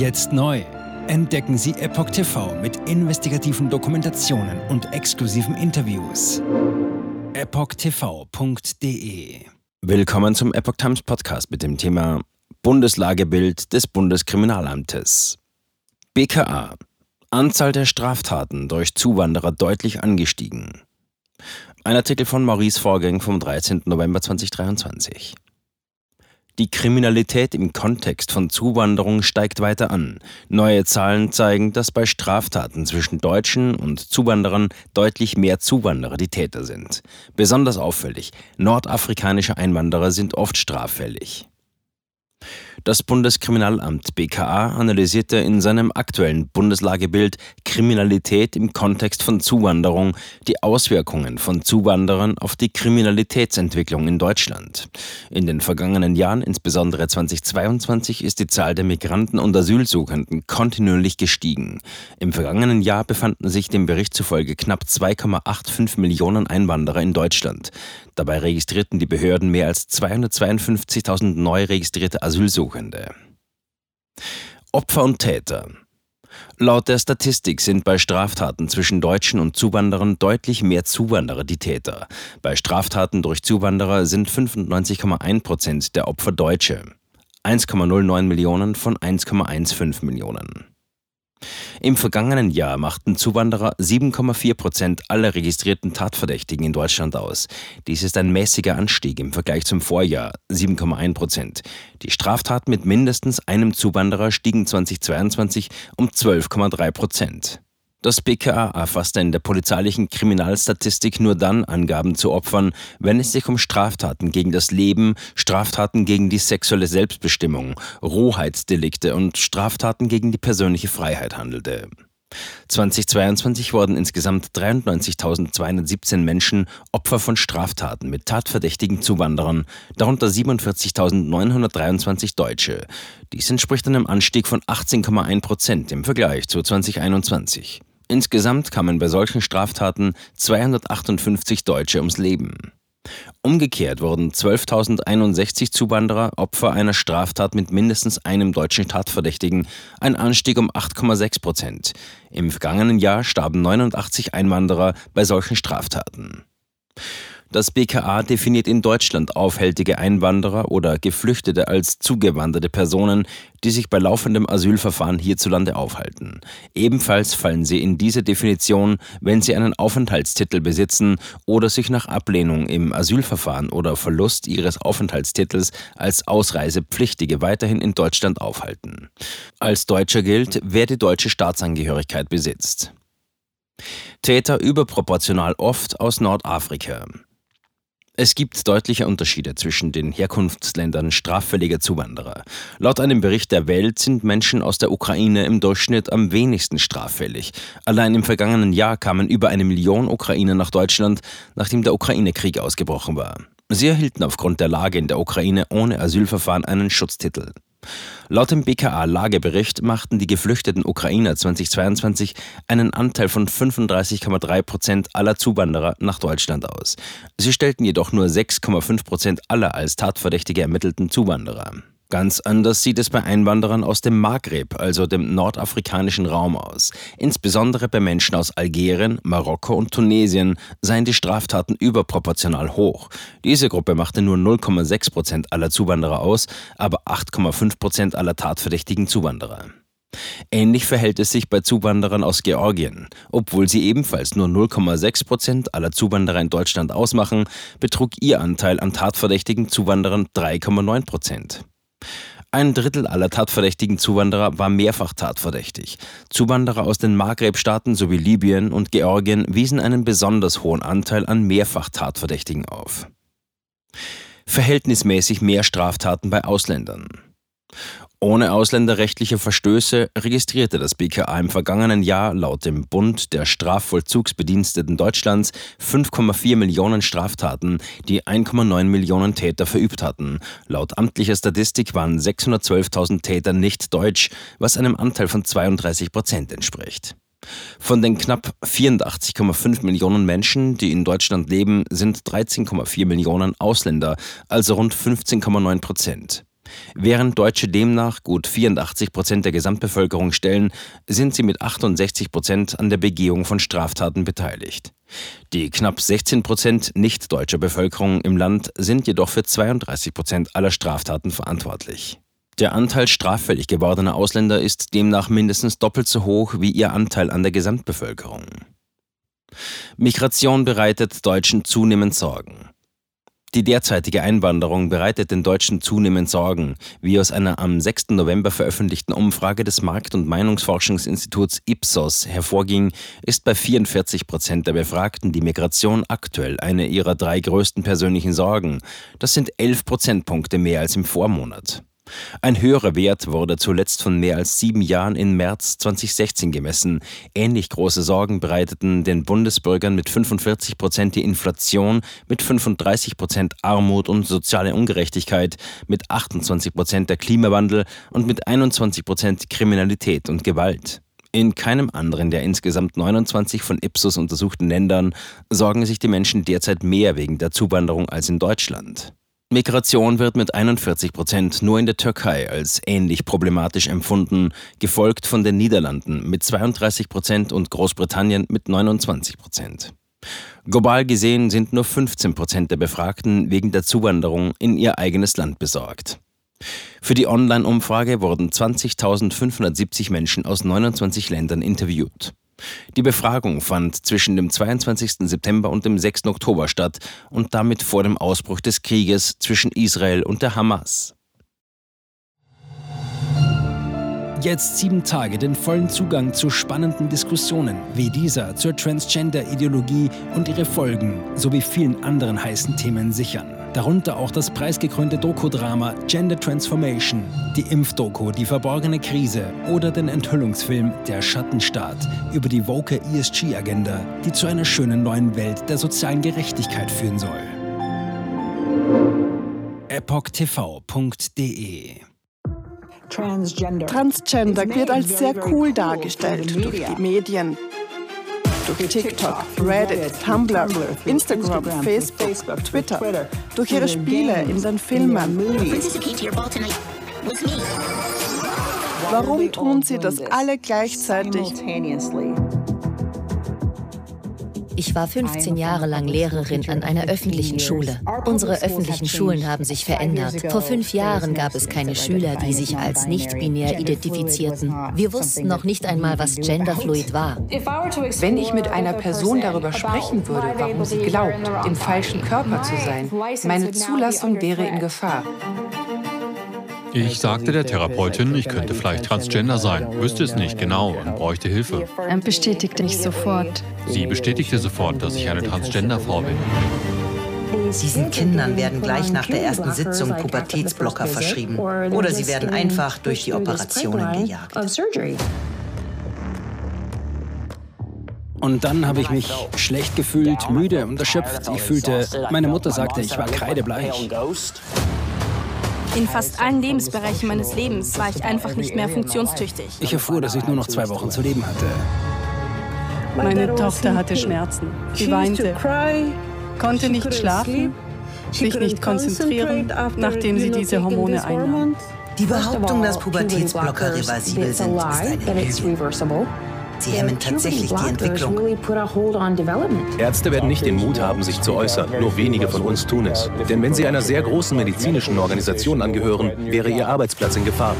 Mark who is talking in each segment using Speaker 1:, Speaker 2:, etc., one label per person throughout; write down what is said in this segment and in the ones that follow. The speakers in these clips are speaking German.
Speaker 1: Jetzt neu. Entdecken Sie Epoch TV mit investigativen Dokumentationen und exklusiven Interviews. EpochTV.de
Speaker 2: Willkommen zum Epoch Times Podcast mit dem Thema Bundeslagebild des Bundeskriminalamtes. BKA. Anzahl der Straftaten durch Zuwanderer deutlich angestiegen. Ein Artikel von Maurice Vorgäng vom 13. November 2023. Die Kriminalität im Kontext von Zuwanderung steigt weiter an. Neue Zahlen zeigen, dass bei Straftaten zwischen Deutschen und Zuwanderern deutlich mehr Zuwanderer die Täter sind. Besonders auffällig, nordafrikanische Einwanderer sind oft straffällig. Das Bundeskriminalamt BKA analysierte in seinem aktuellen Bundeslagebild Kriminalität im Kontext von Zuwanderung die Auswirkungen von Zuwanderern auf die Kriminalitätsentwicklung in Deutschland. In den vergangenen Jahren, insbesondere 2022, ist die Zahl der Migranten und Asylsuchenden kontinuierlich gestiegen. Im vergangenen Jahr befanden sich dem Bericht zufolge knapp 2,85 Millionen Einwanderer in Deutschland. Dabei registrierten die Behörden mehr als 252.000 neu registrierte Asylsuchende. Opfer und Täter. Laut der Statistik sind bei Straftaten zwischen Deutschen und Zuwanderern deutlich mehr Zuwanderer die Täter. Bei Straftaten durch Zuwanderer sind 95,1 Prozent der Opfer Deutsche. 1,09 Millionen von 1,15 Millionen. Im vergangenen Jahr machten Zuwanderer 7,4 Prozent aller registrierten Tatverdächtigen in Deutschland aus. Dies ist ein mäßiger Anstieg im Vergleich zum Vorjahr, 7,1 Prozent. Die Straftaten mit mindestens einem Zuwanderer stiegen 2022 um 12,3 Prozent. Das BKA erfasste in der polizeilichen Kriminalstatistik nur dann Angaben zu Opfern, wenn es sich um Straftaten gegen das Leben, Straftaten gegen die sexuelle Selbstbestimmung, Rohheitsdelikte und Straftaten gegen die persönliche Freiheit handelte. 2022 wurden insgesamt 93.217 Menschen Opfer von Straftaten mit tatverdächtigen Zuwanderern, darunter 47.923 Deutsche. Dies entspricht einem Anstieg von 18,1 Prozent im Vergleich zu 2021. Insgesamt kamen bei solchen Straftaten 258 Deutsche ums Leben. Umgekehrt wurden 12.061 Zuwanderer Opfer einer Straftat mit mindestens einem deutschen Tatverdächtigen, ein Anstieg um 8,6 Prozent. Im vergangenen Jahr starben 89 Einwanderer bei solchen Straftaten. Das BKA definiert in Deutschland aufhältige Einwanderer oder Geflüchtete als zugewanderte Personen, die sich bei laufendem Asylverfahren hierzulande aufhalten. Ebenfalls fallen sie in diese Definition, wenn sie einen Aufenthaltstitel besitzen oder sich nach Ablehnung im Asylverfahren oder Verlust ihres Aufenthaltstitels als Ausreisepflichtige weiterhin in Deutschland aufhalten. Als Deutscher gilt, wer die deutsche Staatsangehörigkeit besitzt. Täter überproportional oft aus Nordafrika. Es gibt deutliche Unterschiede zwischen den Herkunftsländern straffälliger Zuwanderer. Laut einem Bericht der Welt sind Menschen aus der Ukraine im Durchschnitt am wenigsten straffällig. Allein im vergangenen Jahr kamen über eine Million Ukrainer nach Deutschland, nachdem der Ukraine-Krieg ausgebrochen war. Sie erhielten aufgrund der Lage in der Ukraine ohne Asylverfahren einen Schutztitel. Laut dem BKA-Lagebericht machten die geflüchteten Ukrainer 2022 einen Anteil von 35,3 Prozent aller Zuwanderer nach Deutschland aus. Sie stellten jedoch nur 6,5 Prozent aller als Tatverdächtige ermittelten Zuwanderer. Ganz anders sieht es bei Einwanderern aus dem Maghreb, also dem nordafrikanischen Raum aus. Insbesondere bei Menschen aus Algerien, Marokko und Tunesien seien die Straftaten überproportional hoch. Diese Gruppe machte nur 0,6 Prozent aller Zuwanderer aus, aber 8,5 Prozent aller tatverdächtigen Zuwanderer. Ähnlich verhält es sich bei Zuwanderern aus Georgien. Obwohl sie ebenfalls nur 0,6 Prozent aller Zuwanderer in Deutschland ausmachen, betrug ihr Anteil an tatverdächtigen Zuwanderern 3,9 Prozent. Ein Drittel aller tatverdächtigen Zuwanderer war mehrfach tatverdächtig. Zuwanderer aus den Maghreb-Staaten sowie Libyen und Georgien wiesen einen besonders hohen Anteil an mehrfach Tatverdächtigen auf. Verhältnismäßig mehr Straftaten bei Ausländern. Ohne ausländerrechtliche Verstöße registrierte das BKA im vergangenen Jahr laut dem Bund der Strafvollzugsbediensteten Deutschlands 5,4 Millionen Straftaten, die 1,9 Millionen Täter verübt hatten. Laut amtlicher Statistik waren 612.000 Täter nicht deutsch, was einem Anteil von 32 Prozent entspricht. Von den knapp 84,5 Millionen Menschen, die in Deutschland leben, sind 13,4 Millionen Ausländer, also rund 15,9 Prozent. Während Deutsche demnach gut 84 Prozent der Gesamtbevölkerung stellen, sind sie mit 68 Prozent an der Begehung von Straftaten beteiligt. Die knapp 16 Prozent nicht-deutscher Bevölkerung im Land sind jedoch für 32 Prozent aller Straftaten verantwortlich. Der Anteil straffällig gewordener Ausländer ist demnach mindestens doppelt so hoch wie ihr Anteil an der Gesamtbevölkerung. Migration bereitet Deutschen zunehmend Sorgen. Die derzeitige Einwanderung bereitet den Deutschen zunehmend Sorgen, wie aus einer am 6. November veröffentlichten Umfrage des Markt- und Meinungsforschungsinstituts Ipsos hervorging, ist bei 44 Prozent der Befragten die Migration aktuell eine ihrer drei größten persönlichen Sorgen. Das sind 11 Prozentpunkte mehr als im Vormonat. Ein höherer Wert wurde zuletzt von mehr als sieben Jahren im März 2016 gemessen. Ähnlich große Sorgen bereiteten den Bundesbürgern mit 45 Prozent die Inflation, mit 35 Prozent Armut und soziale Ungerechtigkeit, mit 28 Prozent der Klimawandel und mit 21 Prozent Kriminalität und Gewalt. In keinem anderen der insgesamt 29 von Ipsos untersuchten Ländern sorgen sich die Menschen derzeit mehr wegen der Zuwanderung als in Deutschland. Migration wird mit 41 Prozent nur in der Türkei als ähnlich problematisch empfunden, gefolgt von den Niederlanden mit 32 Prozent und Großbritannien mit 29 Prozent. Global gesehen sind nur 15 Prozent der Befragten wegen der Zuwanderung in ihr eigenes Land besorgt. Für die Online-Umfrage wurden 20.570 Menschen aus 29 Ländern interviewt. Die Befragung fand zwischen dem 22. September und dem 6. Oktober statt und damit vor dem Ausbruch des Krieges zwischen Israel und der Hamas.
Speaker 1: Jetzt sieben Tage den vollen Zugang zu spannenden Diskussionen wie dieser zur Transgender-Ideologie und ihre Folgen sowie vielen anderen heißen Themen sichern. Darunter auch das preisgekrönte Doku-Drama Gender Transformation, die Impfdoku Die verborgene Krise oder den Enthüllungsfilm Der Schattenstaat über die woke ESG-Agenda, die zu einer schönen neuen Welt der sozialen Gerechtigkeit führen soll. EpochTV.de
Speaker 3: Transgender wird als sehr cool dargestellt durch die Medien TikTok, Reddit, Tumblr, Instagram, Facebook, Twitter, durch ihre Spiele in den Filmen. Warum tun sie das alle gleichzeitig?
Speaker 4: Ich war 15 Jahre lang Lehrerin an einer öffentlichen Schule. Unsere öffentlichen Schulen haben sich verändert. Vor fünf Jahren gab es keine Schüler, die sich als nicht-binär identifizierten. Wir wussten noch nicht einmal, was Genderfluid war.
Speaker 5: Wenn ich mit einer Person darüber sprechen würde, warum sie glaubt, im falschen Körper zu sein, meine Zulassung wäre in Gefahr.
Speaker 6: Ich sagte der Therapeutin, ich könnte vielleicht transgender sein, wüsste es nicht genau und bräuchte Hilfe.
Speaker 7: Er bestätigte mich sofort.
Speaker 6: Sie bestätigte sofort, dass ich eine Transgenderfrau bin.
Speaker 8: Diesen Kindern werden gleich nach der ersten Sitzung Pubertätsblocker verschrieben oder sie werden einfach durch die Operationen gejagt.
Speaker 1: Und dann habe ich mich schlecht gefühlt, müde und erschöpft. Ich fühlte, meine Mutter sagte, ich war kreidebleich.
Speaker 9: In fast allen Lebensbereichen meines Lebens war ich einfach nicht mehr funktionstüchtig.
Speaker 1: Ich erfuhr, dass ich nur noch zwei Wochen zu leben hatte.
Speaker 7: Meine Tochter hatte Schmerzen. Sie weinte, konnte nicht schlafen, sich nicht konzentrieren, nachdem sie diese Hormone einnahm.
Speaker 8: Die Behauptung, dass Pubertätsblocker reversibel sind, ist eine Lüge. Sie hemmen tatsächlich die Entwicklung.
Speaker 10: Ärzte werden nicht den Mut haben, sich zu äußern. Nur wenige von uns tun es. Denn wenn sie einer sehr großen medizinischen Organisation angehören, wäre ihr Arbeitsplatz in Gefahr.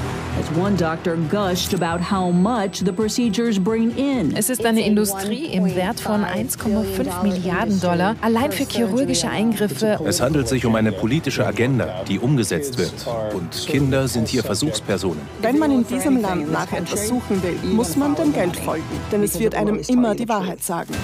Speaker 11: Es ist eine Industrie im Wert von 1,5 Milliarden Dollar allein für chirurgische Eingriffe.
Speaker 10: Es handelt sich um eine politische Agenda, die umgesetzt wird. Und Kinder sind hier Versuchspersonen.
Speaker 3: Wenn man in diesem Land nach etwas suchen will, muss man dem Geld folgen denn es wird einem immer die Wahrheit sagen.